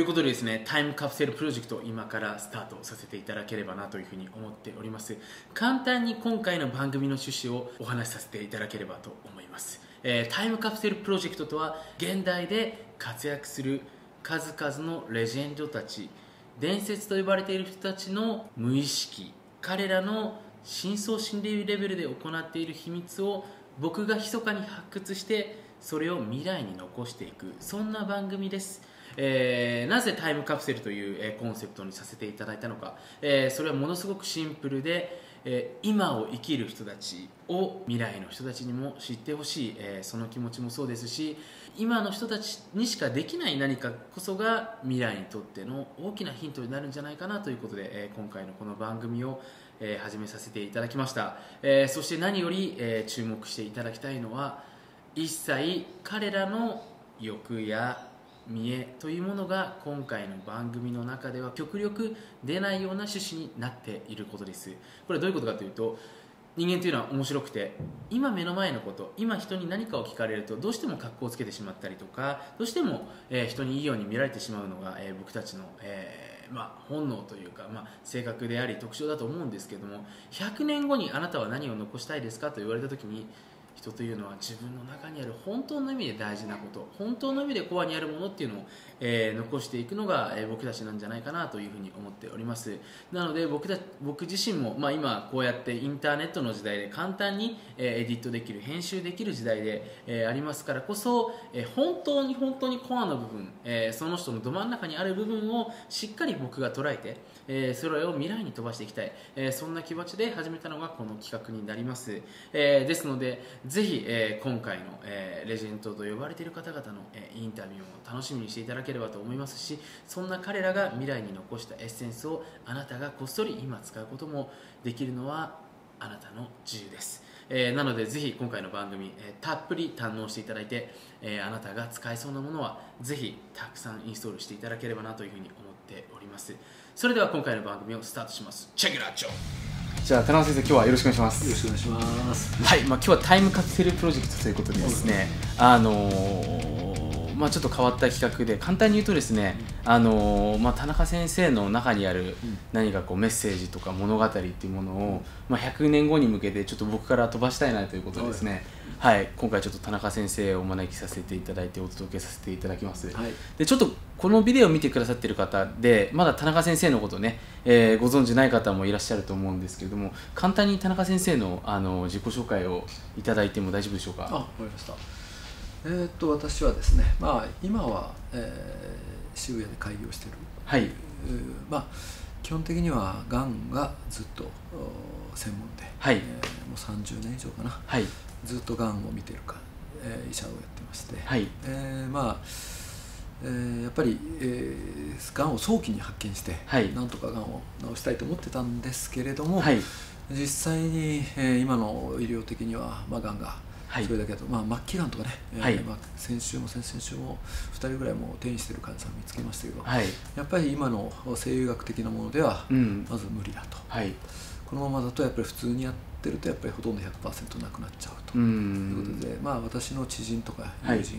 ということでですね、タイムカプセルプロジェクト、今からスタートさせていただければなというふうに思っております。簡単に今回の番組の趣旨をお話しさせていただければと思います。えータイムカプセルプロジェクトとは、現代で活躍する数々のレジェンドたち、伝説と呼ばれている人たちの無意識、彼らの深層心理レベルで行っている秘密を僕が密かに発掘してそれを未来に残していくそんな番組です、えーなぜタイムカプセルという、えーコンセプトにさせていただいたのか、えーそれはものすごくシンプルで、えー今を生きる人たちを未来の人たちにも知ってほしい、えーその気持ちもそうですし今の人たちにしかできない何かこそが未来にとっての大きなヒントになるんじゃないかなということで、えー今回のこの番組を、えー始めさせていただきました、えーそして何より、えー注目していただきたいのは一切彼らの欲や見栄というものが今回の番組の中では極力出ないような趣旨になっていることです。これはどういうことかというと人間というのは面白くて今目の前のこと今人に何かを聞かれるとどうしても格好をつけてしまったりとかどうしても、えー人にいいように見られてしまうのが、えー僕たちの、えーまあ、本能というか、まあ、性格であり特徴だと思うんですけども100年後にあなたは何を残したいですかと言われた時に人というのは自分の中にある本当の意味で大事なこと本当の意味でコアにあるものっていうのを、えー残していくのが、えー僕たちなんじゃないかなというふうに思っております。なので僕た僕自身も、まあ、今こうやってインターネットの時代で簡単に、えーエディットできる編集できる時代で、えありますからこそ、え本当に本当にコアの部分、えその人のど真ん中にある部分をしっかり僕が捉えて、えーそれを未来に飛ばしていきたい、えーそんな気持ちで始めたのがこの企画になります、えーですのでぜひ、え今回の、えレジェンドと呼ばれている方々の、えインタビューも楽しみにしていただければと思いますしそんな彼らが未来に残したエッセンスをあなたがこっそり今使うこともできるのはあなたの自由です、えーなのでぜひ今回の番組、えーたっぷり堪能していただいて、えーあなたが使えそうなものはぜひたくさんインストールしていただければなというふうに思っております。それでは今回の番組をスタートします。チェックラッチョ。じゃあ田中先生今日はよろしくお願いします。よろしくお願いします。はい、まあ、今日はタイムカプセルプロジェクトということでですね、あのーまあ、ちょっと変わった企画で簡単に言うとですね、あのーまあ、田中先生の中にある何かこうメッセージとか物語っていうものを、まあ、100年後に向けてちょっと僕から飛ばしたいなということでですね、はい、今回ちょっと田中先生をお招きさせていただいてお届けさせていただきます。はい。でちょっとこのビデオを見てくださってる方でまだ田中先生のことね、えーご存じない方もいらっしゃると思うんですけれども簡単に田中先生のあの自己紹介をいただいても大丈夫でしょうか？あ、わかりました。えーっと私はですね、まあ今は、えー渋谷で開業してる。はい。えーまあ基本的にはがんがずっとお専門で、はい。えーもう30年以上かな。はい。ずっとがんを見てるか、えー医者をやってまして、はい。えーまあ。えーやっぱり、えー、がんを早期に発見して、はい。なんとかがんを治したいと思ってたんですけれども、はい。実際に、えー今の医療的には、まあ、がんがはい。それだけだと、まあ、末期がんとかね、えーはい。まあ、先週も先々週も2人ぐらいもう転移してる患者さん見つけましたけど、はい。やっぱり今の西洋医学的なものでは、うん。まず無理だと。はい。このままだとやっぱり普通にやってるとやっぱりほとんど100%なくなっちゃうと。ういうんことで、まあ、私の知人とかはい。友人、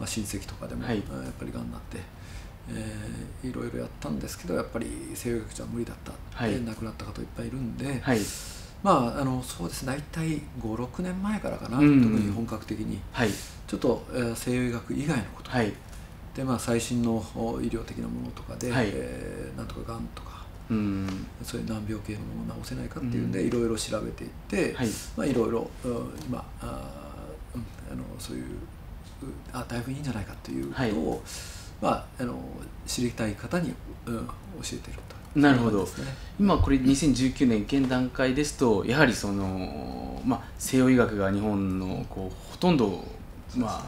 まあ、親戚とかでも、はい。やっぱりがんになって、えーいろいろやったんですけどやっぱり西洋医学じゃ無理だった。はい。で亡くなった方いっぱいいるんで、はいまああのそうですね。大体56年前からかな、うんうん。特に本格的に。はい。ちょっと、えー西洋医学以外のこと、はい。で、まあ、最新のお医療的なものとかで、はい。えーなんとかがんとか。うん。そういう難病系のものを治せないかっていうんで、うんいろいろ調べていって、はい。まあ、いろいろうん今あー、うんあのそういううあだいぶいいんじゃないかっていうことを、まあ、あの知りたい方に、うん、教えてるとなるほど。今これ2019年現段階ですとやはりその、まあ、西洋医学が日本のこうほとんど、まあ、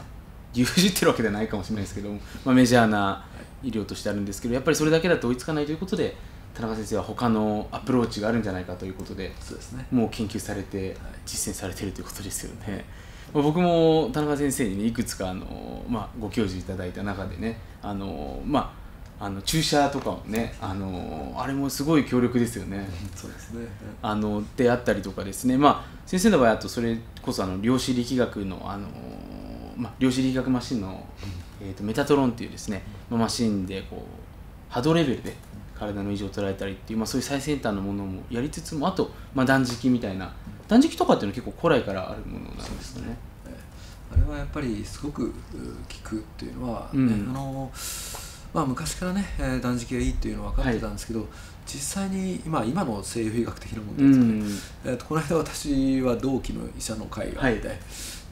牛耳ってるわけではないかもしれないですけども、まあ、メジャーな医療としてあるんですけどやっぱりそれだけだと追いつかないということで田中先生は他のアプローチがあるんじゃないかということでそうですね。もう研究されて実践されているということですよね。まあ僕も田中先生にねいくつかあの、まあ、ご教授いただいた中でねあの、まあ、あの注射とかもねあのあれもすごい強力ですよね。そうですね。あのであったりとかですね、まあ、先生の場合あとそれこそあの量子力学のあのまあ、量子力学マシンの、えーと、メタトロンっていうですね、まあ、マシンでこう波動レベルで体の異常を捉えたりっていう、まあ、そういう最先端のものもやりつつもあと、まあ、断食みたいな。断食とかっていうのは結構古来からあるものなんですよね。あれはやっぱりすごく効くっていうのは、うん、あのまあ、昔からね、えー、断食がいいっていうのは分かってたんですけど、はい、実際に今今の西洋医学的な問題ですね、うん、えーと、この間私は同期の医者の会があって、はい、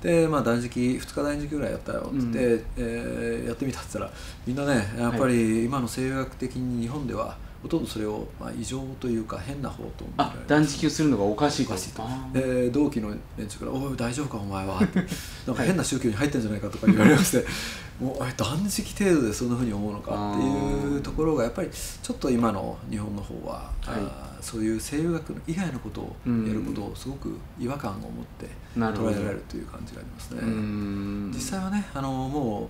で、まあ、断食2日断食ぐらいやったよって言って、うん、えー、やってみたって言ったらみんなねやっぱり今の西洋医学的に日本ではほとんどそれを、まあ、異常というか変な方とあ断食をするのがおかしいかしいと。で同期の連中から「おい大丈夫かお前は」って。なんか変な宗教に入ってんじゃないかとか言われまして もう断食程度でそんなふうに思うのかっていうところがやっぱりちょっと今の日本の方は、はい、あそういう西洋学以外のことをやることをすごく違和感を持って捉えられるという感じがありますね。実際はねあのも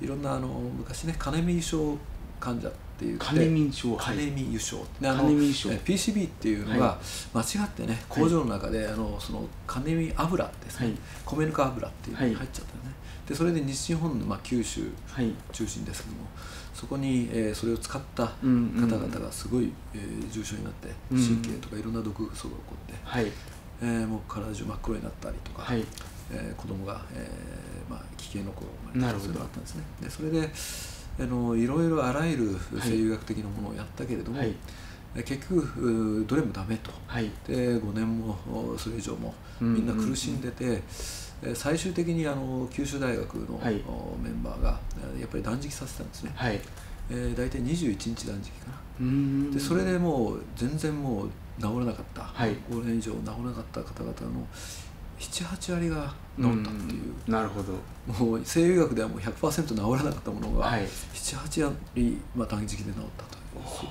ういろんなあの昔ね金見症患者っって金見症金見油症であの PCB っていうのが間違ってね工場の中であのその金見油ですね、米ぬか油っていうのに入っちゃったよね。でそれで西日本の、まあ、九州中心ですけども、そこに、えー、それを使った方々がすごい、えー、重症になって神経とかいろんな毒素が起こって、はい。えー、もう体中真っ黒になったりとか、はい。えー、子供が、えーまあ、危険の子が生まれたりそういうのがあったんですね。でそれであのいろいろあらゆる生理学的なものをやったけれども、はい、結局どれもダメと、はい、で5年もそれ以上もみんな苦しんでて、うんうん、最終的にあの九州大学の、はい、メンバーがやっぱり断食させたんですね、はい。えー、大体21日断食かな。でそれでもう全然もう治らなかった、はい、5年以上治らなかった方々の78割が治ったっていう、うん、なるほど。もう西洋医学ではもう100%治らなかったものが、はい、78割、まあ、断食で治ったという。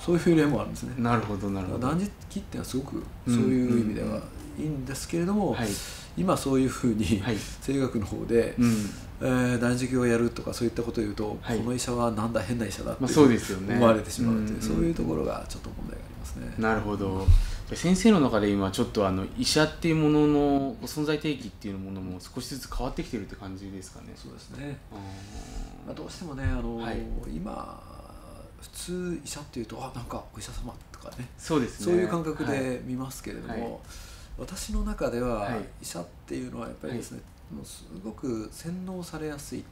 そういう例もあるんですね。なるほどなるほど。断食っていうのはすごくそういう意味ではいいんですけれども、はい、今そういうふうに、西洋学の方で、うん。えー、断食をやるとかそういったことを言うと、はい、この医者はなんだ変な医者だって、まあ、そうですよね、思われてしまうという、そういうところがちょっと問題がありますね。なるほど先生の中で今ちょっとあの医者っていうものの存在定義っていうものも少しずつ変わってきてるって感じですかね。そうですね。まあ、どうしてもねあの、はい、今普通医者っていうとあなんかお医者様とかね。そうです、ね、そういう感覚で見ますけれども、はい、私の中では医者っていうのはやっぱりですね、もうすごく洗脳されやすい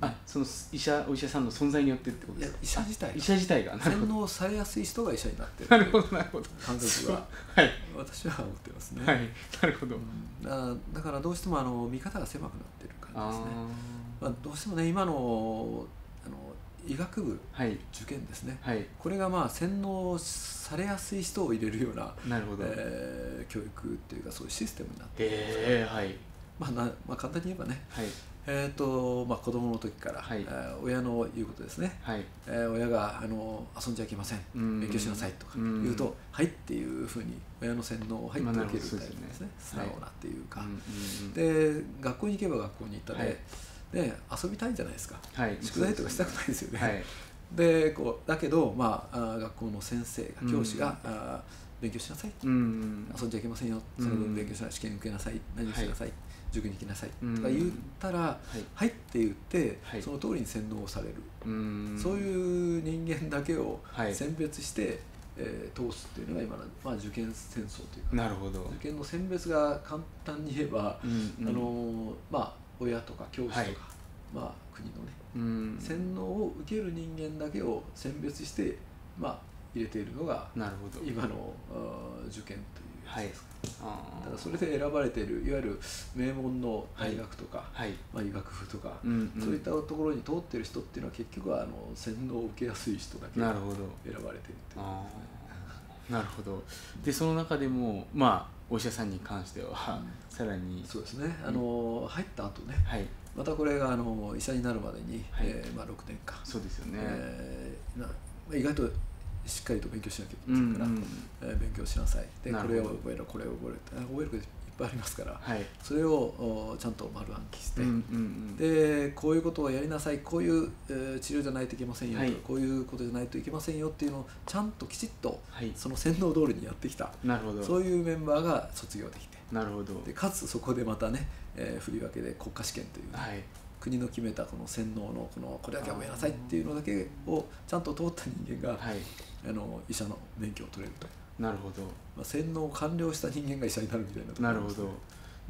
あその医者お医者さんの存在によってってことですか？医者自体医者自体が。洗脳されやすい人が医者になってる。なるほどなるほど。感覚が、はい、私は思ってますね、はい、なるほど、うん、だからどうしてもあの見方が狭くなってる感じですね。まあ、どうしてもね今のあの医学部、はい、受験ですね、はい、これがまあ洗脳されやすい人を入れるようななるほど、えー、教育っていうかそういうシステムになってるんですえー、はい。まあなまあ、簡単に言えばね、はいえーとまあ、子供の時から、はい、えー、親の言うことですね、はい。えー、親があの遊んじゃいけません。勉強しなさいとか言うと「はい」っていうふうに親の洗脳を入って受けるタイプですね。素直なっていうか、はい、で学校に行けば学校に行ったで、はい、で遊びたいじゃないですか、はい、宿題とかしたくないですよね、はい、でこうだけど、まあ、学校の先生が教師が、うん、あ勉強しなさい、うん、遊んじゃいけませんよ。その分勉強しなさい試験受けなさい何をしなさい、塾に行きなさい。とか言ったら、はい。はい、って言って、はい、その通りに洗脳される。そういう人間だけを選別して、えー、通すっていうのが今の、まあ、受験戦争というかなるほど。受験の選別が簡単に言えば、うんうん、あのまあ、親とか教師とか、まあ、国のね、うん、洗脳を受ける人間だけを選別して、まあ、入れているのが今の受験というやつですか。だからそれで選ばれているいわゆる名門の大学とか、はい、まあ、医学部とか、うんうん、そういったところに通ってる人っていうのは結局はあの洗脳を受けやすい人だけ選ばれているっていう。ことですね。なるほど。でその中でもまあお医者さんに関しては、うん、さらに。そうですね。あの入った後ね、はい、またこれがあの医者になるまでに、はい、えー、まあ、6年間。そうですよね、えー、意外としっかりと勉強しなきゃいけないから、うんうん、えー、勉強しなさい。でこれを覚えろこれを覚えろって。覚えることいっぱいありますから、はい、それをちゃんと丸暗記して、うんうんうん、でこういうことをやりなさい。こういう、えー、治療じゃないといけませんよ、はい、こういうことじゃないといけませんよっていうのをちゃんときちっと、はい、その洗脳通りにやってきた。なるほど。そういうメンバーが卒業できて。なるほど。でかつそこでまたね、えー、振り分けで国家試験という、ね、はい、国の決めたこの洗脳のこのこれだけは覚えなさいっていうのだけをちゃんと通った人間が、はい、あの医者の免許を取れると。なるほど、まあ、洗脳を完了した人間が医者になるみたいななるほど。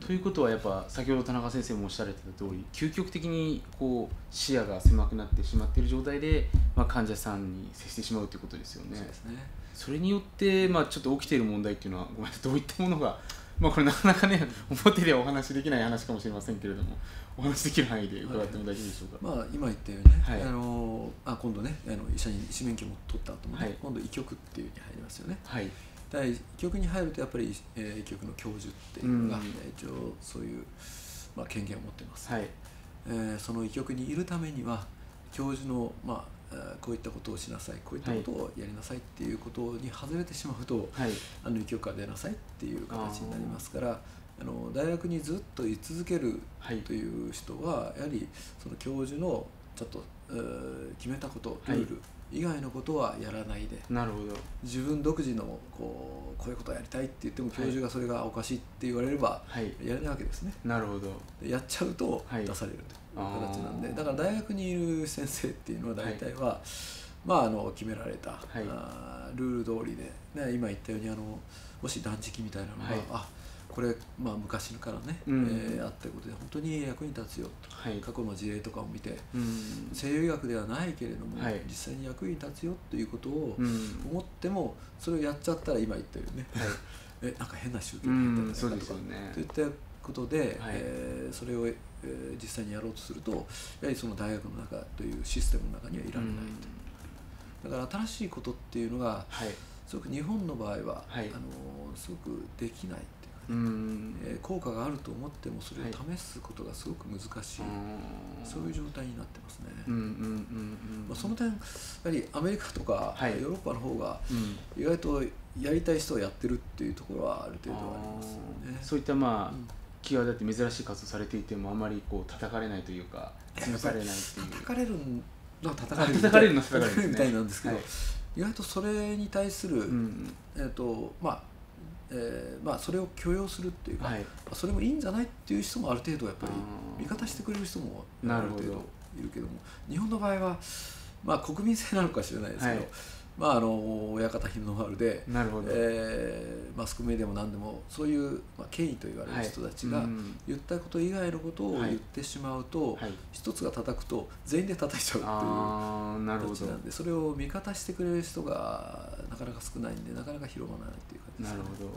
ということはやっぱ先ほど田中先生もおっしゃられてた通り究極的にこう視野が狭くなってしまっている状態で、まあ、患者さんに接してしまうということですよね。そうですね。それによって、まあ、ちょっと起きている問題っていうのはごめんなさいどういったものが、まあ、これなかなかね表ではお話しできない話かもしれませんけれどもお話しできる範囲で伺っても大丈夫でしょうか、はい、まあ、今言ったようにね、はい、あのあ今度ねあの医者に医師免許も取った後も、ねはい、今度医局っていうに入りますよね。はい。医局に入るとやっぱり、えー、医局の教授っていうのが、うん、一応そういう、まあ、権限を持ってます、はい、えー、その医局にいるためには教授の、まあ、こういったことをしなさいこういったことをやりなさいっていうことに外れてしまうと、はい、あの医局から出なさいっていう形になりますからあの大学にずっと居続けるという人は、やはりその教授のちょっと、えー、決めたことルール、以外のことはやらないでなるほど。自分独自のこうこういうことをやりたいって言っても教授がそれがおかしいって言われればやれないわけですね、なるほど。やっちゃうと出されると形なんで、だから大学にいる先生っていうのは大体は、まあ、あの決められた、あルール通りで、ね、今言ったようにあのもし断食みたいなのが、はい、あこれ、まあ、昔からね、うん、えー、あったことで本当に役に立つよと、はい、過去の事例とかを見て、うん、西洋医学ではないけれども、はい、実際に役に立つよということを思っても、それをやっちゃったら今言ったよね、はい、えなんか変な宗教になったんじゃないかとか、ね、といったことで、はい、えー、それを、えー、実際にやろうとするとやはりその大学の中というシステムの中にはいられないと、だから新しいことっていうのが、すごく日本の場合は、あのすごくできないうん。えー、効果があると思ってもそれを試すことがすごく難しい、はい、そういう状態になってますね。まあ、その点やはりアメリカとか、はい、ヨーロッパの方が意外とやりたい人をやってるっていうところはある程度ありますよね。そういったまあ、うん際立って珍しい活動されていてもあまりこう叩かれないというか潰されないっていう。叩かれるのは叩かれる叩かれるの叩かれるみたいなんですけど、はい、意外とそれに対する、うん、えーとまあ、えーまあ、それを許容するっていうか、はい、それもいいんじゃないっていう人もある程度やっぱり味方してくれる人もある程度いるけども日本の場合は、まあ、国民性なのかしれないですけど、はいまあ、あの親方日の丸でなるほど、えー、マスコミでも何でもそういう、まあ、権威と言われる人たちが言ったこと以外のことを言ってしまうと、はい、一つが叩くと全員で叩いちゃうっていう形なんでそれを味方してくれる人がなかなか少ないんでなかなか広まらないっていう感じです、ね、なるほど。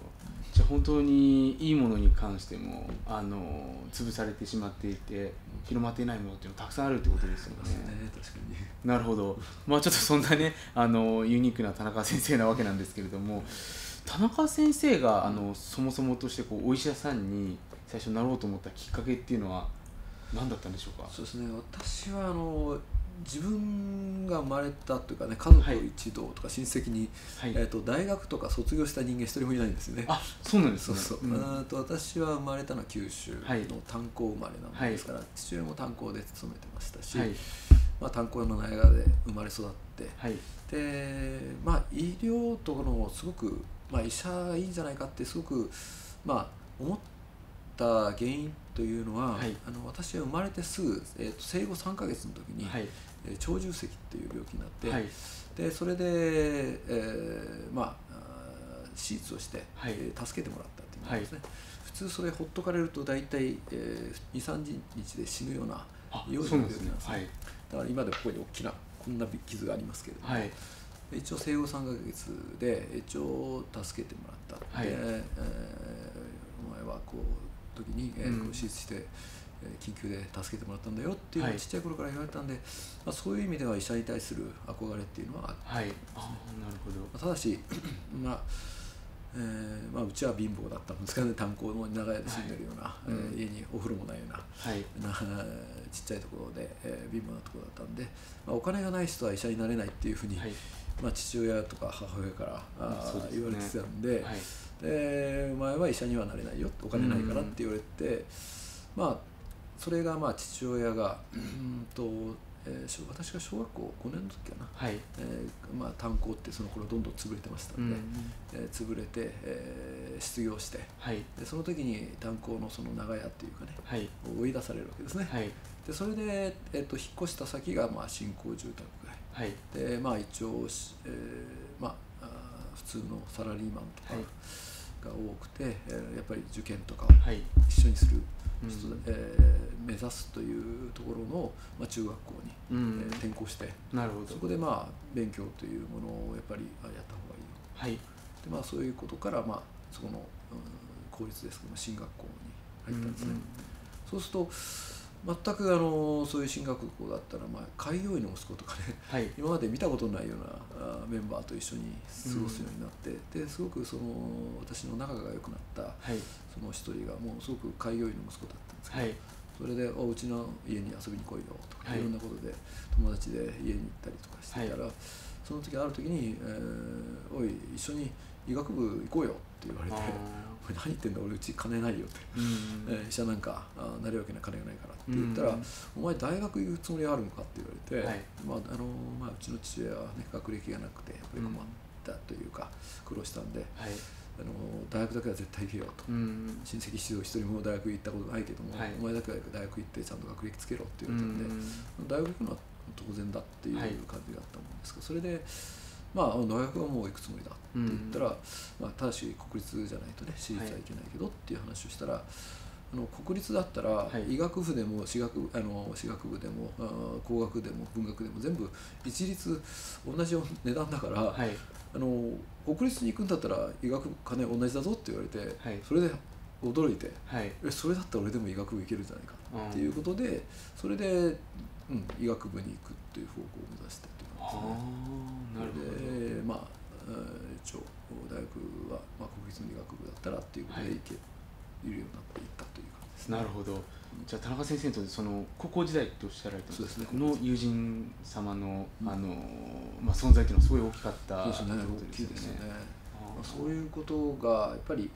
じゃあ本当にいいものに関してもあの潰されてしまっていて広まっていないものっていうのたくさんあるってことですよね。ねなるほど、まあ、ちょっとそんなね あのユニークな田中先生なわけなんですけれども田中先生があのそもそもとしてこうお医者さんに最初なろうと思ったきっかけっていうのは何だったんでしょうか？そうですね。私はあの自分が生まれたというかね家族一同とか親戚に、はい、えーと、大学とか卒業した人間一人もいないんですよね。あそうなんですね。そうそう、うん、と私は生まれたのは九州の炭鉱生まれなものですから、はい、父親も炭鉱で勤めてましたし、はい、まあ、炭鉱の苗場で生まれ育って、でまあ、医療とのすごく、まあ、医者いいんじゃないかってすごく、まあ、思った原因というのは、あの私は生まれてすぐ、えー、と生後3か月の時に、えー、長寿石っていう病気になって、はい、でそれで、えー、まあ手術をして、はい、えー、助けてもらったっていうですね、はい、普通それほっとかれると大体、えー、23日で死ぬようなような病気なんですね、はい、だから今でここに大きなこんな傷がありますけれども、はい、一応生後3か月で一応助けてもらった、はい、で、えー、お前はこう時に、えー、こう手術して、緊急で助けてもらったんだよっていうのをちっちゃい頃から言われたんで、まあ、そういう意味では医者に対する憧れっていうのはあって、はい、あなるほど。ただし、まあえーまあ、うちは貧乏だったんですかね炭鉱の長屋で住んでるような、はい。えー、家にお風呂もないような,、はい、なちっちゃいところで、えー、貧乏なところだったんで、まあ、お金がない人は医者になれないっていうふうに、はい、まあ、父親とか母親からあ、ね、言われてたんで,、はい、でお前は医者にはなれないよお金ないからって言われて、まあそれがまあ父親がうんと、えー、私が小学校5年の時かな、はい。えーまあ、炭鉱ってその頃どんどん潰れてましたんで、うん、えー、潰れて、えー、失業して、はい、でその時に炭鉱のその長屋っていうかね、はい、追い出されるわけですね、はい、でそれで、えーと、引っ越した先が、まあ、新興住宅街、はい、でまあ一応、えーまあ、普通のサラリーマンとかが多くて、えー、やっぱり受験とかを一緒にする、人、うん、えー、目指すというところの、まあ、中学校に、うん、えー、転校してなるほど。そこでまあ勉強というものをやっぱりやった方がいいはい、でまあ、そういうことから、まあ、そこの、うん、公立ですけど進学校に入ったんですね、うんうん、そうすると全くあのそういう進学校だったら、まあ、開業医の息子とかね、はい、今まで見たことないようなメンバーと一緒に過ごすようになって、うん、ですごくその私の仲が良くなった、はい、その一人がもうすごく開業医の息子だったんですけど、はい、それでおうちの家に遊びに来いよとか、い、ろんなことで友達で家に行ったりとかしてたら、その時ある時に、えー「おい一緒に医学部行こうよ」言われて「何言ってんだ俺うち金ないよ」って、うん えー、医者なんかあなるわけな金がないから」って言ったら「うん、お前大学行くつもりあるのか?」って言われて、はい、まああのまあ、うちの父親は、ね、学歴がなくてやっぱり困ったというか、苦労したんで。はい。あの大学だけは絶対行けよと、うん、親戚一同一人も大学行ったことないけども、はい、お前だけは大学行ってちゃんと学歴つけろって言われたんで、うん、大学行くのは当然だっていう感じだったもんですけど、それでまあ、大学はもう行くつもりだって言ったら、うん、まあ、ただし国立じゃないとね私立はいけないけどっていう話をしたら、はい、あの国立だったら、医学部でも私学あの私学部でも工学でも文学でも全部一律同じ値段だから、はい、あの国立に行くんだったら医学部金同じだぞって言われて、はい、それで驚いて、はい、えそれだったら俺でも医学部行けるんじゃないかっていうことでそれで、うん、医学部に行くっていう方向を目指して。なるほど。でまあ一応大学は、まあ、国立の医学部だったらっていうことで行け、い、るようになっていったという感じです、ね、なるほど。じゃあ田中先生とその高校時代とおっしゃられたそうですね。の友人様の,、あのまあ、存在というのはすごい大きかったそうですね。大きいですよね。まあ、そういうことがやっぱり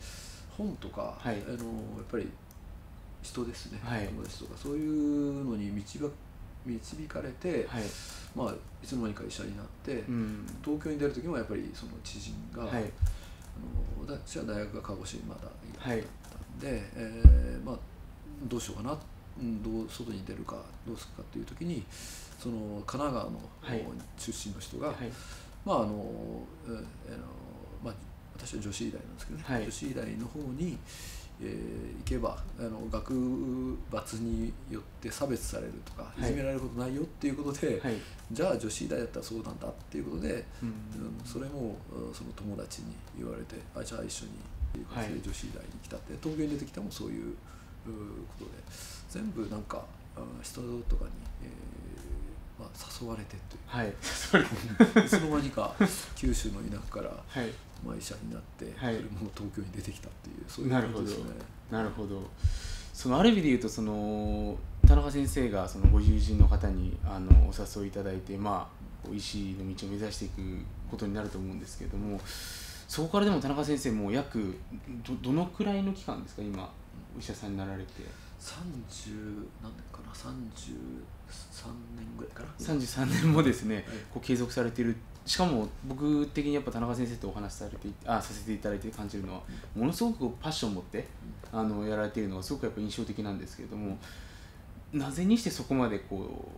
本とか、はい、あのやっぱり人ですね、はい、友達とかそういうのに導導かれて、はい。まあ、いつの間にか医者になって、うん、東京に出る時もやっぱりその知人が、はい、あの私は大学が鹿児島だったんで、えーまあ、どうしようかな、うん、どう外に出るかどうするかという時にその神奈川の、出身の人が、まああのえー、あのまあ、私は女子医大なんですけどね、女子医大の方に、えー、行けばあの学閥によって差別されるとか、い、じめられることないよっていうことで、はい、じゃあ女子医大だったらそうなんだっていうことで、うん、それもその友達に言われてあじゃあ一緒にってい。う感じで女子医大に来たって、東京に出てきてもそういうことで全部なんか人とかに、えーまあ、誘われてという、はい、いつの間にか九州の田舎から、はいまあ、医者になって、はい、それも東京に出てきたっていうそういうことですね。なるほど。そのある意味で言うとその田中先生がそのご友人の方にあのお誘いいただいて、まあ、医師の道を目指していくことになると思うんですけれどもそこからでも田中先生も約どどのくらいの期間ですか？今お医者さんになられて。30何年かな？33年ぐらいかな？33年もですね、はい、こう継続されているしかも僕的にやっぱ田中先生とお話しされてあさせていただいて感じるのは、うん、ものすごくパッションを持って、うん、あのやられているのがすごくやっぱ印象的なんですけれどもなぜにしてそこまでこう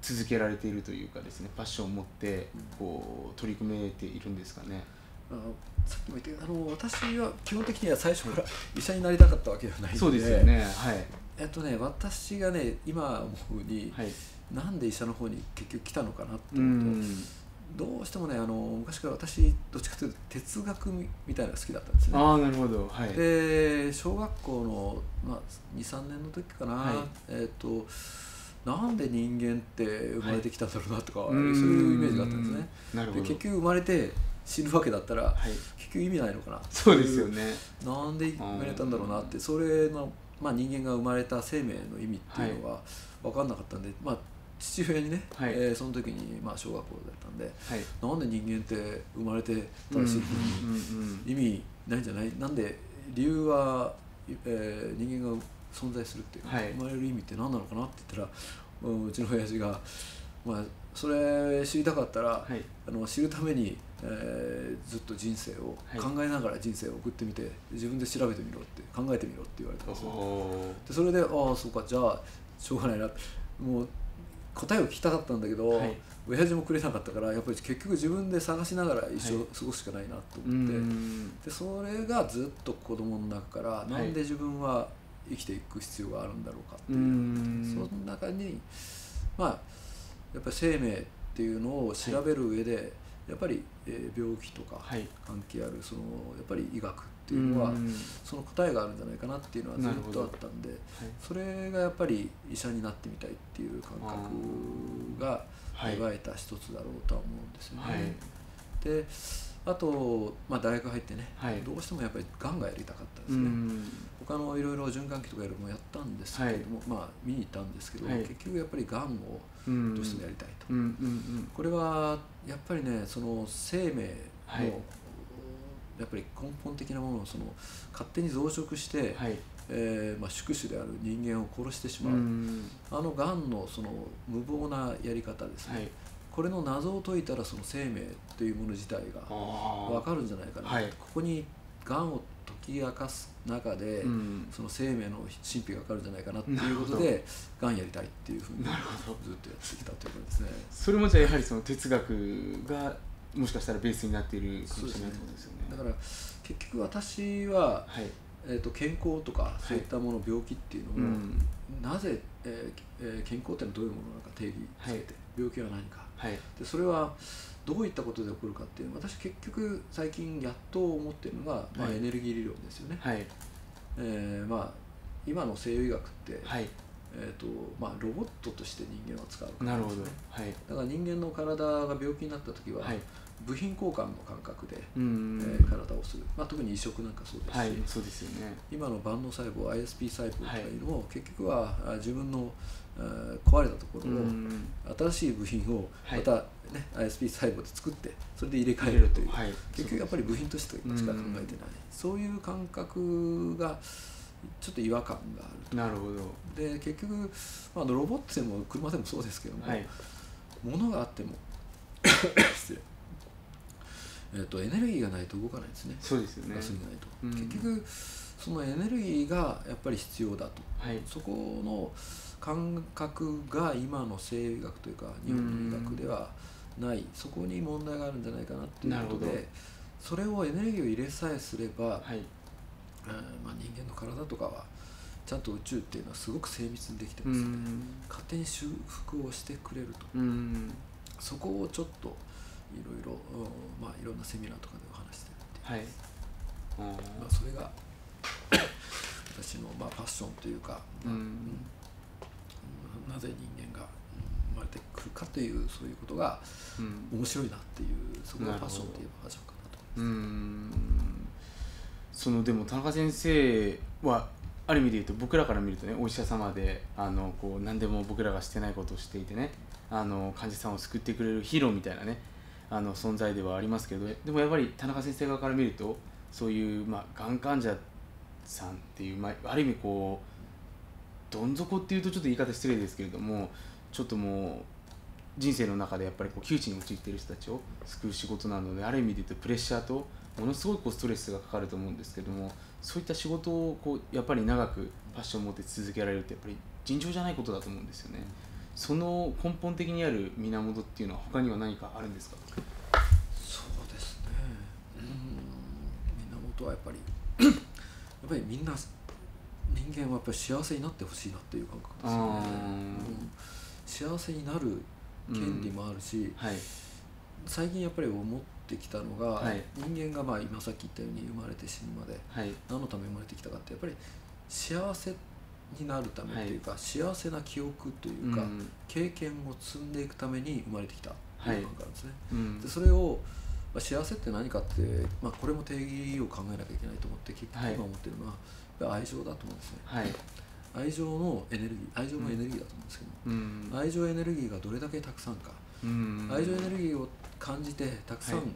続けられているというかですねパッションを持ってこう取り組めているんですかね？あのさっきも言ったあの私は基本的には最初から医者になりたかったわけではないのでそうですよね。はい。えっとね私がね今思うに、はい、なんで医者の方に結局来たのかなって思うとどうしてもねあの昔から私どっちかというと哲学みたいなのが好きだったんですね。ああなるほど、はい、で小学校の、まあ、23年の時かな、はい、えっとなんで人間って生まれてきたんだろうなとか、はい、そういうイメージがあったんですね。なるほど。で結局生まれて死ぬわけだったら、はい、結局意味ないのかな。そうですよね。なんで生まれたんだろうなってそれの、まあ、人間が生まれた生命の意味っていうのが分かんなかったんで、まあ父親にね、はい、えー、その時に、まあ、小学校だったんで、はい、なんで人間って生まれてたらしいのに意味ないんじゃない？なんで理由は、えー、人間が存在するっていう、はい、生まれる意味って何なのかなって言ったらうちの親父がまあ、それ知りたかったら、はい、あの知るために、えー、ずっと人生を考えながら人生を送ってみて、自分で調べてみろって考えてみろって言われたんですよ。でそれでああそうかじゃあしょうがないな。もう答えを聞きたかったんだけど、はい、親父もくれなかったからやっぱり結局自分で探しながら一生過ごすしかないなと思って、はい、でそれがずっと子供の中から、なんで自分は生きていく必要があるんだろうかっていうその中にまあやっぱり生命っていうのを調べる上で、やっぱり、えー、病気とか関係ある、そのやっぱり医学っていうのはその答えがあるんじゃないかなっていうのはずっとあったんで、はい、それがやっぱり医者になってみたいっていう感覚が芽生えた一つだろうとは思うんですよね。はい、であと、まあ、大学入ってね、はい、どうしてもやっぱりがんがやりたかったですね。他のいろいろ循環器とかいろいろもやったんですけれども、まあ見に行ったんですけど、結局やっぱりがんをどうしてもやりたいと。これはやっぱりねその生命のやっぱり根本的なものをその勝手に増殖して、はい、えー、まあ、宿主である人間を殺してしまう。あのがんのその無謀なやり方ですね、はい、これの謎を解いたらその生命というもの自体が分かるんじゃないかな、はい、ここにがんを解き明かす中で、うん、その生命の神秘が分かるんじゃないかなっていうことでがんやりたいっていうふうにずっとやってきたということですね。それもじゃあやはりその哲学がもしかしたらベースになっているかもしれないってことですよね。だから結局私は、はい、えーと、健康とかそういったもの、はい、病気っていうのを、うん、なぜ、えー、健康っていうのはどういうものなのか定義されて、病気は何か、でそれはどういったことで起こるかっていうのは私結局最近やっと思ってるのが、まあ、エネルギー理論ですよね。はい。えーまあ、今の西洋医学って、はい。えーとまあ、ロボットとして人間を使うから、ね、なるほど、はい、だから人間の体が病気になった時は、はい、部品交換の感覚で、えー、体をする、まあ、特に移植なんかそうですし、はい、そうですよね、今の万能細胞 ISP 細胞とかいうのも、結局は自分の壊れたところを新しい部品をまた、ね ISP 細胞で作ってそれで入れ替えるという、結局やっぱり部品としてしか考えてない、そういう感覚がちょっと違和感があるなるほど。で結局、まあ、ロボットでも車でもそうですけども、はい、物があっても失礼 えーと、エネルギーがないと動かないですね。そうですよね。ガスがないと、うん、結局そのエネルギーがやっぱり必要だと、はい、そこの感覚が今の西洋医学というか日本の医学ではない、うん、そこに問題があるんじゃないかなっていうことでそれをエネルギーを入れさえすれば、はい、まあ、人間の体とかはちゃんと宇宙っていうのはすごく精密にできてますので、うん、勝手に修復をしてくれると、そこをちょっといろいろ、まあ、いろんなセミナーとかでお話してるっていう、はい。まあ、それが 私の、まあ、パッションというか、まあ、うん、なぜ人間が生まれてくるかというそういうことが面白いなっていうそこがパッションといえばパッションかなと思います。そのでも田中先生はある意味で言うと僕らから見るとねお医者様であのこう何でも僕らがしてないことをしていてねあの患者さんを救ってくれるヒーローみたいなねあの存在ではありますけどでもやっぱり田中先生側から見るとそういう、まあ、がん患者さんっていう、まあ、ある意味こうどん底っていうとちょっと言い方失礼ですけれどもちょっともう人生の中でやっぱりこう窮地に陥っている人たちを救う仕事なのである意味で言うとプレッシャーとものすごいこうストレスがかかると思うんですけどもそういった仕事をこうやっぱり長くパッションを持って続けられるってやっぱり尋常じゃないことだと思うんですよね。その根本的にある源っていうのは他には何かあるんですか？そうですね。うん。源はやっぱり やっぱりみんな人間はやっぱり幸せになってほしいなっていう感覚ですよね、うん、幸せになる権利もあるし、うんはい、最近やっぱり思ってきたのが、はい、人間がまあ今さっき言ったように生まれて死ぬまで、はい、何のために生まれてきたかってやっぱり幸せってになるためというか、はい、幸せな記憶というか、うん、経験を積んでいくために生まれてきたとい。う感覚なんですね。はいうん、でそれを、まあ、幸せって何かって、まあ、これも定義を考えなきゃいけないと思って結局今思ってるのは、愛情だと思うんですね。はい。愛情のエネルギー愛情もエネルギーだと思うんですけど、うん、愛情エネルギーがどれだけたくさんか、うん、愛情エネルギーを感じてたくさん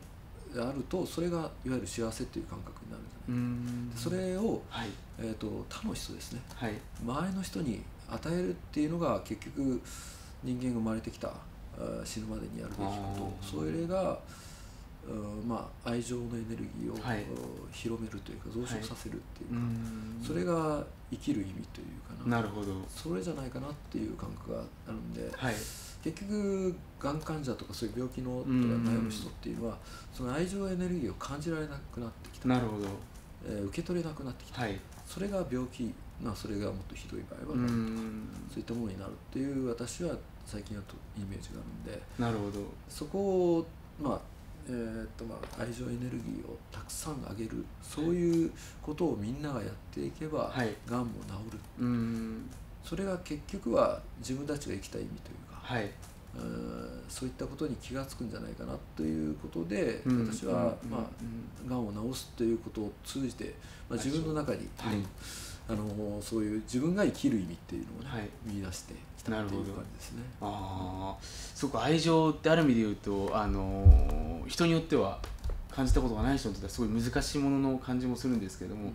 あると、それがいわゆる幸せっていう感覚になるんじゃない。それを、はい、えーと、他の人ですね、はい、周りの人に与えるっていうのが結局人間が生まれてきた死ぬまでにやるべきこと。それがまあ、愛情のエネルギーを、はい、広めるというか増殖させるっていうか、はい、それが生きる意味というかな。なるほど。それじゃないかなっていう感覚があるんで、はい、結局がん患者とかそういう病気のとか悩む人っていうのはその愛情エネルギーを感じられなくなってきた。なるほど、えー、受け取れなくなってきた、それが病気まあ、それがもっとひどい場合はそういったものになるっていう私は最近はとイメージがあるんでなるほど。そこをまあえーとまあ、愛情エネルギーをたくさんあげるそういうことをみんながやっていけば、はい、がんも治る。それが結局は自分たちが生きた意味というか、はい、うそういったことに気が付くんじゃないかなということで、うん、私は、まあ、がんを治すということを通じて、まあ、自分の中に、はい、あのそういう自分が生きる意味っていうのをね、はい、見出してきたっていう感じですね。ああすごく愛情ってある意味で言うとあの人によっては感じたことがない人にとってはすごい難しいものの感じもするんですけれども、うん、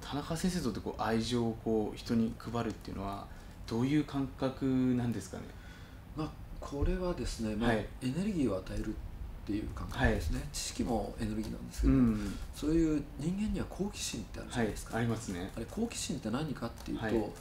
田中先生とってこう愛情をこう人に配るっていうのはどういう感覚なんですかね、まあ、これはですね、まあ、はい、エネルギーを与えるっていう感覚ですね、はい、知識もエネルギーなんですけど、うん、そういう人間には好奇心ってあるじゃないですか、はい、ありますね。あれ好奇心って何かっていうと、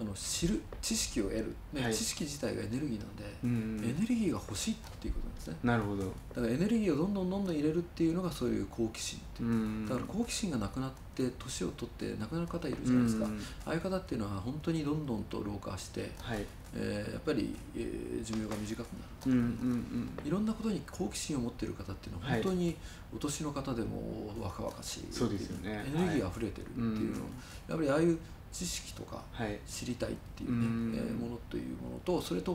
あの知る知識を得る、ね、はい、知識自体がエネルギーなんで、うんエネルギーが欲しいっていうことなんですね。なるほど。だからエネルギーをどんどんどんどん入れるっていうのがそういう好奇心っていう、うだから好奇心がなくなって年を取って亡くなる方いるじゃないですか、ああいう方っていうのは本当にどんどんと老化して、はい。えー、やっぱり、えー、寿命が短くなる、うんうんうん、いろんなことに好奇心を持っている方っていうのは本当にお年の方でも若々しい、そうですよね。エネルギーあふれてるっていうの、やっぱりああいう知識とか知りたいっていうね、はい、えー、ものというものとそれと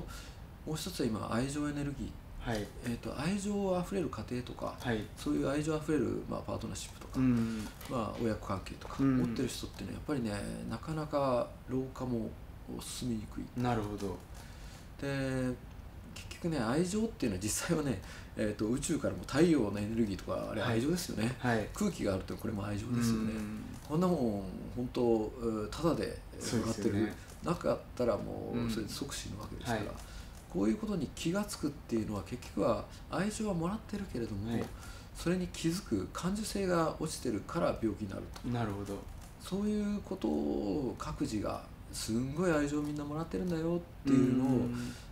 もう一つは今愛情エネルギー、はい。えーと、愛情あふれる家庭とか、はい、そういう愛情あふれる、まあ、パートナーシップとか、まあ、親子関係とか持ってる人ってねやっぱりねなかなか老化も進みにくい。なるほど。で結局ね愛情っていうのは実際はね、えーと、宇宙からも太陽のエネルギーとかあれ愛情ですよね、はい、空気があるとこれも愛情ですよね。こんなもん本当ただでもらってる、ね、なかったらもうそれで即死ぬわけですから、うんはい、こういうことに気が付くっていうのは結局は愛情はもらってるけれども、はい、それに気づく感受性が落ちてるから病気になると。なるほど。そういうことを各自がすんごい愛情をみんなもらってるんだよっていうのを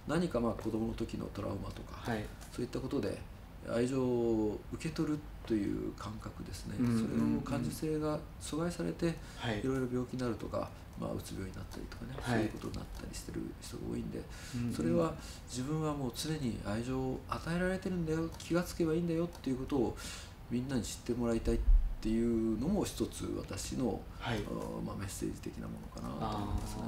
何かまあ子供の時のトラウマとか、はい、そういったことで愛情を受け取るという感覚ですね、それを感受性が阻害されて、はい、いろいろ病気になるとか、まあ、うつ病になったりとかね、はい、そういうことになったりしてる人が多いんで、それは自分はもう常に愛情を与えられてるんだよ気がつけばいいんだよっていうことをみんなに知ってもらいたいっていうのも一つ私の、はい。まあ、メッセージ的なものかなと思いますね。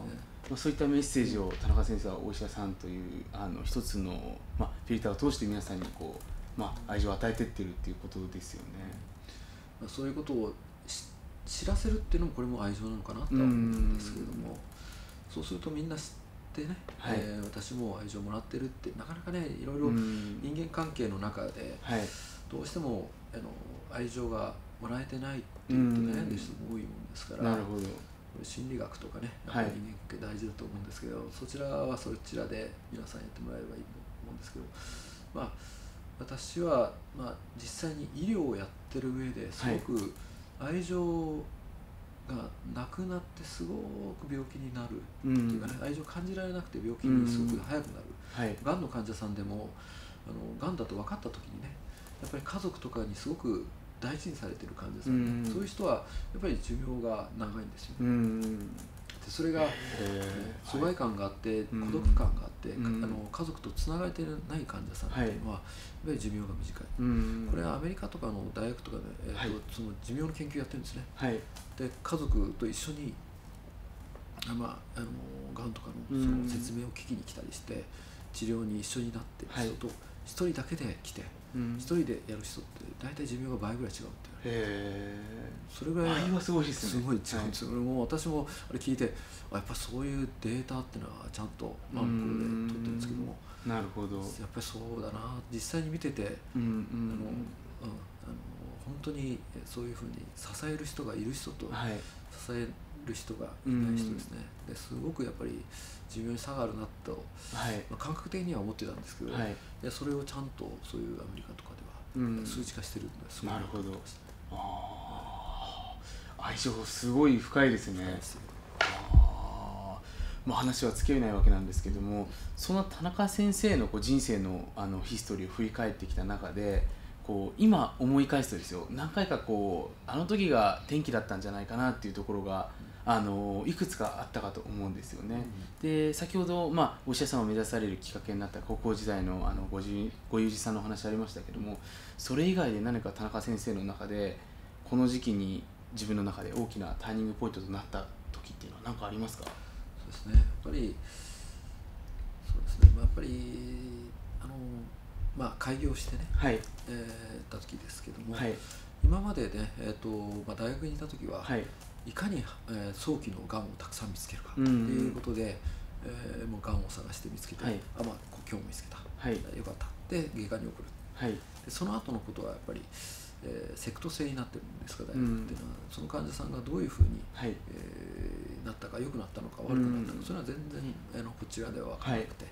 まあ、そういったメッセージを田中先生はお医者さんというあの一つの、まあ、フィルターを通して皆さんにこうまあ、愛情を与えてってるっていうことですよね。まあ、そういうことを知らせるっていうのもこれも愛情なのかなと思うんですけれどもそうするとみんな知ってね、はい、えー、私も愛情もらってるってなかなかねいろいろ人間関係の中で、どうしてもあの愛情がもらえてないって言って悩ん。でる人も多いもんですから。なるほど心理学とかね、人間関係大事だと思うんですけど、そちらはそちらで皆さんやってもらえればいいと思うんですけどまあ私は、まあ、実際に医療をやってる上ですごく愛情がなくなってすごく病気になるっていうかね、愛情感じられなくて病気にすごく早くなる、はい、がんの患者さんでもあのがんだと分かった時にねやっぱり家族とかにすごく大事にされてる患者さん。で、そういう人はやっぱり寿命が長いんですよ、ね。でそれが、疎外感があって孤独感があって、あの家族とつながれてない患者さんっていうのは、やっぱり寿命が短い、これはアメリカとかの大学とかで、えーとその寿命の研究やってるんですね、で家族と一緒にまあ、あのがんとかのその説明を聞きに来たりして治療に一緒になってる人と一人だけで来て一人でやる人って大体寿命が倍ぐらい違うってへそれぐらいはすごいですね。すごい違う。んですよ、はい、もう私もあれ聞いてやっぱそういうデータっていうのはちゃんとマンコで取ってるんですけども。なるほど。やっぱりそうだな。実際に見てて、うんうん、あの、うん、あの本当にそういうふうに支える人がいる人と、はい、支える人がいない人ですね、うん、ですごくやっぱり寿命に差があるなと、はい。まあ、感覚的には思ってたんですけど、はい、いやそれをちゃんとそういうアメリカとかでは数値化してるんですごいなるほど。ああ相性すごい深いですね。あまあ話は尽きないわけなんですけどもその田中先生のこう人生のあのヒストリーを振り返ってきた中でこう今思い返すとですよ何回かこうあの時が転機だったんじゃないかなっていうところが、あのいくつかあったかと思うんですよね。うん、で先ほど、まあ、お医者さんを目指されるきっかけになった高校時代のあのごじご友人さんの話ありましたけどもそれ以外で何か田中先生の中でこの時期に自分の中で大きなターニングポイントとなった時っていうのは何かありますか？そうですね。やっぱりそうですね、まあ、やっぱりあのまあ、開業してね、はい。えー、た時ですけども、はい、今までね、えーとまあ、大学にいた時は、はい、いかに、えー、早期のがんをたくさん見つけるかということで、うん、えー、もうがんを探して見つけて、はい、あまあ、今日も見つけた、はい、よかった。で外科に送る、はい、でその後のことはやっぱり、えー、セクト性になってるんですか大学っていうのは、うん、その患者さんがどういうふうに、はい。えー、なったか良くなったのか悪くなったのか、うん、それは全然あのこちらでは分からなくて。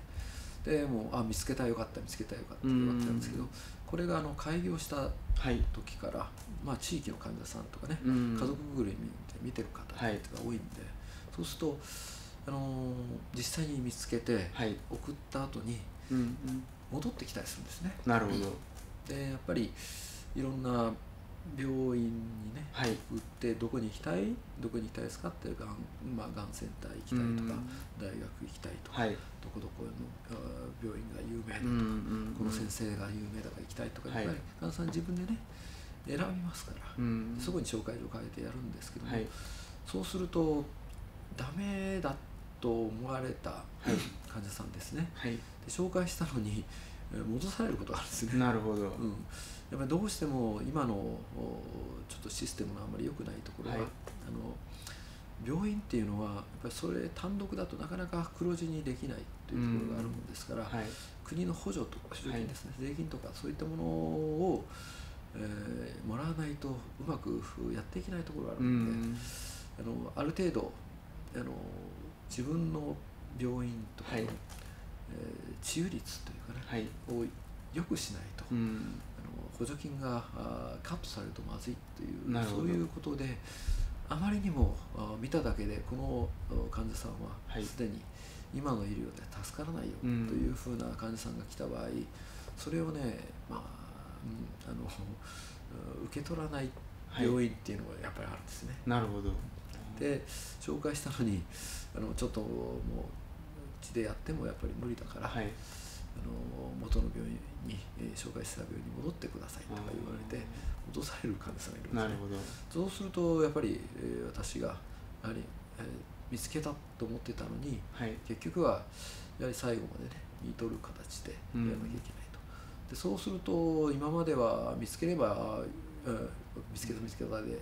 でもうあ見つけたよかった見つけたよかったってわけなんですけどこれがあの開業した時から、はい、まあ、地域の患者さんとかね家族ぐるみで見てる方が多いんで、そうすると、あのー、実際に見つけて送った後に戻ってきたりするんですね。なるほど。でやっぱりいろんな病院にね、はい、売ってどこに行きたい？どこに行きたいですか？ってがん,、まあ、がんセンター行きたいとか、大学行きたいとか、はい、どこどこの病院が有名だとか、この先生が有名だから行きたいとか、やっぱり患者さん自分でね選びますから、そこに紹介状書いてやるんですけども、はい、そうするとダメだと思われた患者さんですね、で紹介したのに戻されることがあるんですね。なるほど、うん。やっぱりどうしても今のちょっとシステムのあんまり良くないところは、はい、あの病院っていうのはやっぱりそれ単独だとなかなか黒字にできないというところがあるもんですから、はい、国の補助とか補助金ですね、はい、税金とかそういったものを、えー、もらわないとうまくやっていけないところがあるので、あのある程度あの自分の病院とかの、はい、えー、治癒率というかね、を良くしないと、補助金がカットされるとまずいというそういうことであまりにも見ただけでこの患者さんはすでに今の医療で助からないよというふうな患者さんが来た場合それをね、まあ、あの 受け取らない病院っていうのがやっぱりあるんですね。なるほど。で紹介したのにあのちょっともううちでやってもやっぱり無理だから、はい、あの元の病院に、えー、紹介した病院に戻ってくださいとか言われて戻される患者さんがいるんですね。そうするとやっぱり、えー、私がやはり、えー、見つけたと思ってたのに、はい、結局はやはり最後までね見とる形でやらなきゃいけない。と、うん、でそうすると今までは見つければ、えー、見つけた見つけたで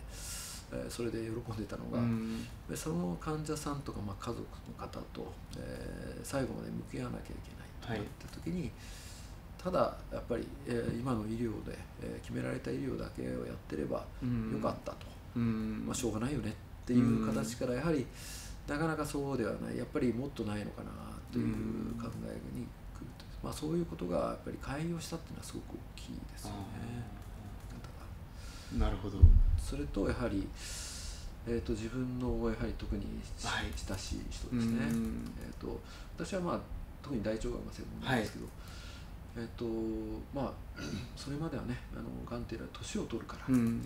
えそれで喜んでたのが、うん、その患者さんとか、まあ、家族の方と、えー、最後まで向き合わなきゃいけないとなった時に、はい、ただやっぱり、えー、今の医療で、えー、決められた医療だけをやってればよかったと、うん、まあ、しょうがないよねっていう形からやはりなかなかそうではない。やっぱりもっとないのかなという考えにまあ、そういうことがやっぱり開業したっていうのはすごく大きいですよね。なるほど。それとやはりえーと、自分のやはり特に親しい人ですね、はい、えーと私はまあ特に大腸がんが専門なんですけど、はい、えっ、とまあそれまではねあのがんっていうのは年を取るから、うん、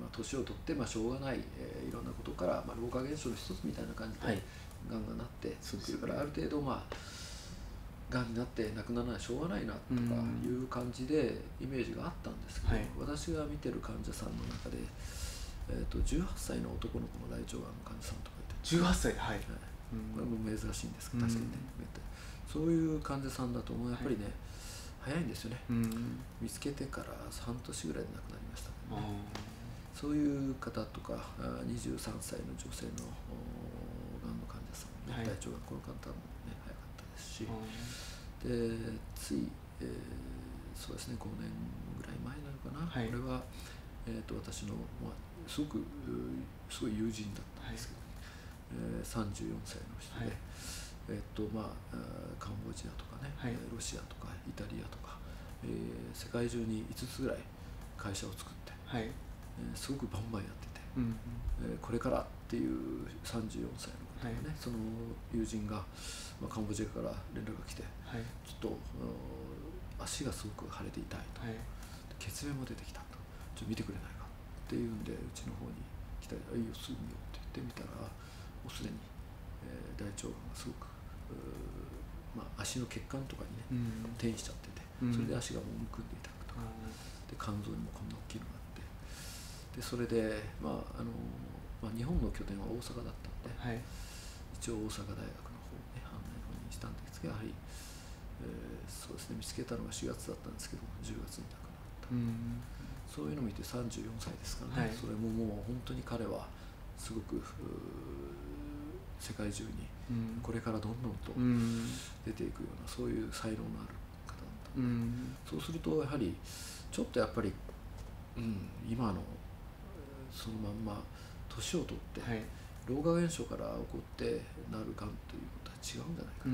まあ、年を取って、まあ、しょうがない、えー、いろんなことから、まあ、老化現象の一つみたいな感じで、はい、がんがなってそれからある程度まあがんになって亡くならないしょうがないなとかいう感じでイメージがあったんですけど、はい、私が見てる患者さんの中で、えーと、と18歳の男の子の大腸がんの患者さんとかいて。18歳？はい、はい。これも珍しいんですけど確かにね、そういう患者さんだともうやっぱりね、早いんですよね、見つけてから半年ぐらいで亡くなりましたね、そういう方とか23歳の女性のがんの患者さん、ね、大腸がんこの方もですし、でつい、えー、そうですね5年ぐらい前なのかな、はい、これは、えーと、私の、まあ、すごくすごい友人だったんですけど、ね、はい、えー、34歳の人で、はい、えー、っとまあカンボジアとかね、はい、ロシアとかイタリアとか、えー、世界中に5つぐらい会社を作って、はい。えー、すごくバンバンやってて、うんうん、えー、これからっていう34歳のはい、その友人が、まあ、カンボジアから連絡が来て、はい、ちょっと足がすごく腫れて痛いと、はい、血便も出てきたと。ちょっと見てくれないかっていうんでうちの方に来たら「いいよすぐ見よう」って言ってみたらもうすでに、えー、大腸がんがすごくまあ、足の血管とかにね、うん、転移しちゃってて、それで足がもうむくんで痛くとか、で肝臓にもこんな大きいのがあって。でそれで、まああのまあ、日本の拠点は大阪だったんで、はい、一応大阪大学の方ね阪内にしたんですけどやはり、えー、そうですね見つけたのが4月だったんですけど10月に亡くなった、うん、そういうのを見て34歳ですからね、はい、それももう本当に彼はすごく世界中にこれからどんどんと出ていくようなそういう才能のある方だったので、そうするとやはりちょっとやっぱり、うん、今のそのまんま年を取って、はい、老化現象から起こってなるがんということは違うんじゃないかと、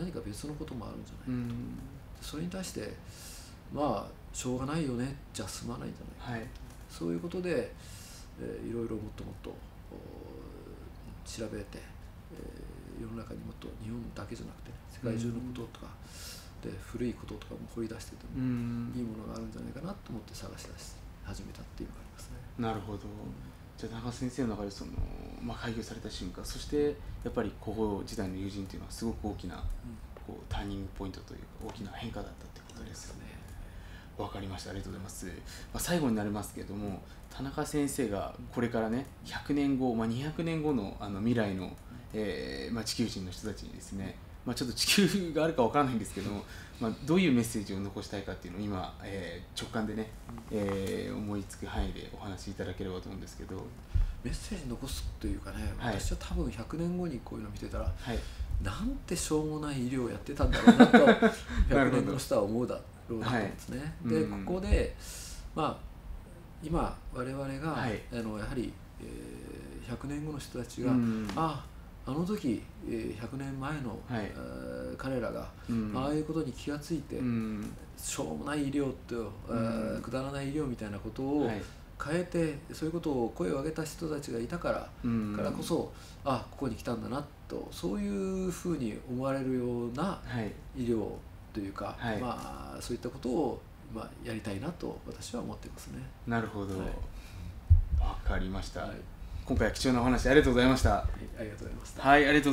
何か別のこともあるんじゃないかと、それに対してまあしょうがないよね。じゃ済まないんじゃない。かと、はい、そういうことで、えー、いろいろもっともっと調べて、えー、世の中にもっと日本だけじゃなくて世界中のこととか、で古いこととかも掘り出しててもいいものがあるんじゃないかなと思って探し出し始めたっていうのがありますね。なるほど、じゃあ中先生の中でその、まあ、開業された瞬間そしてやっぱり高校時代の友人っていうのはすごく大きな、こうターニングポイントというか大きな変化だったってことですよね。わかりました。ありがとうございます、まあ、最後になりますけれども田中先生がこれからね100年後、まあ、200年後のあの未来の、えーまあ、地球人の人たちにですね、まあ、ちょっと地球があるかわからないんですけども、まあ、どういうメッセージを残したいかっていうのを今、えー、直感でね、えー、思いつく範囲でお話しいただければと思うんですけど。メッセージ残すというかね、はい、私は多分100年後にこういうのを見てたら、はい、なんてしょうもない医療をやってたんだろうなと 100年後の人は思うだろうなと思うんですね。はい、で、ここで、まあ、今我々が、はい、あのやはり、えー、100年後の人たちが、ああの時、えー、100年前の、はい、彼らが、ああいうことに気が付いて、しょうもない医療と、うくだらない医療みたいなことを、変えてそういうことを声を上げた人たちがいたから、からこそあここに来たんだなとそういうふうに思われるような医療というか、はい、まあ、そういったことを、まあ、やりたいなと私は思ってますね。なるほど、はい、かりました、はい、今回は貴重なお話ありがとうございました。はい、ありがとうございました。はい、ありがとうございました。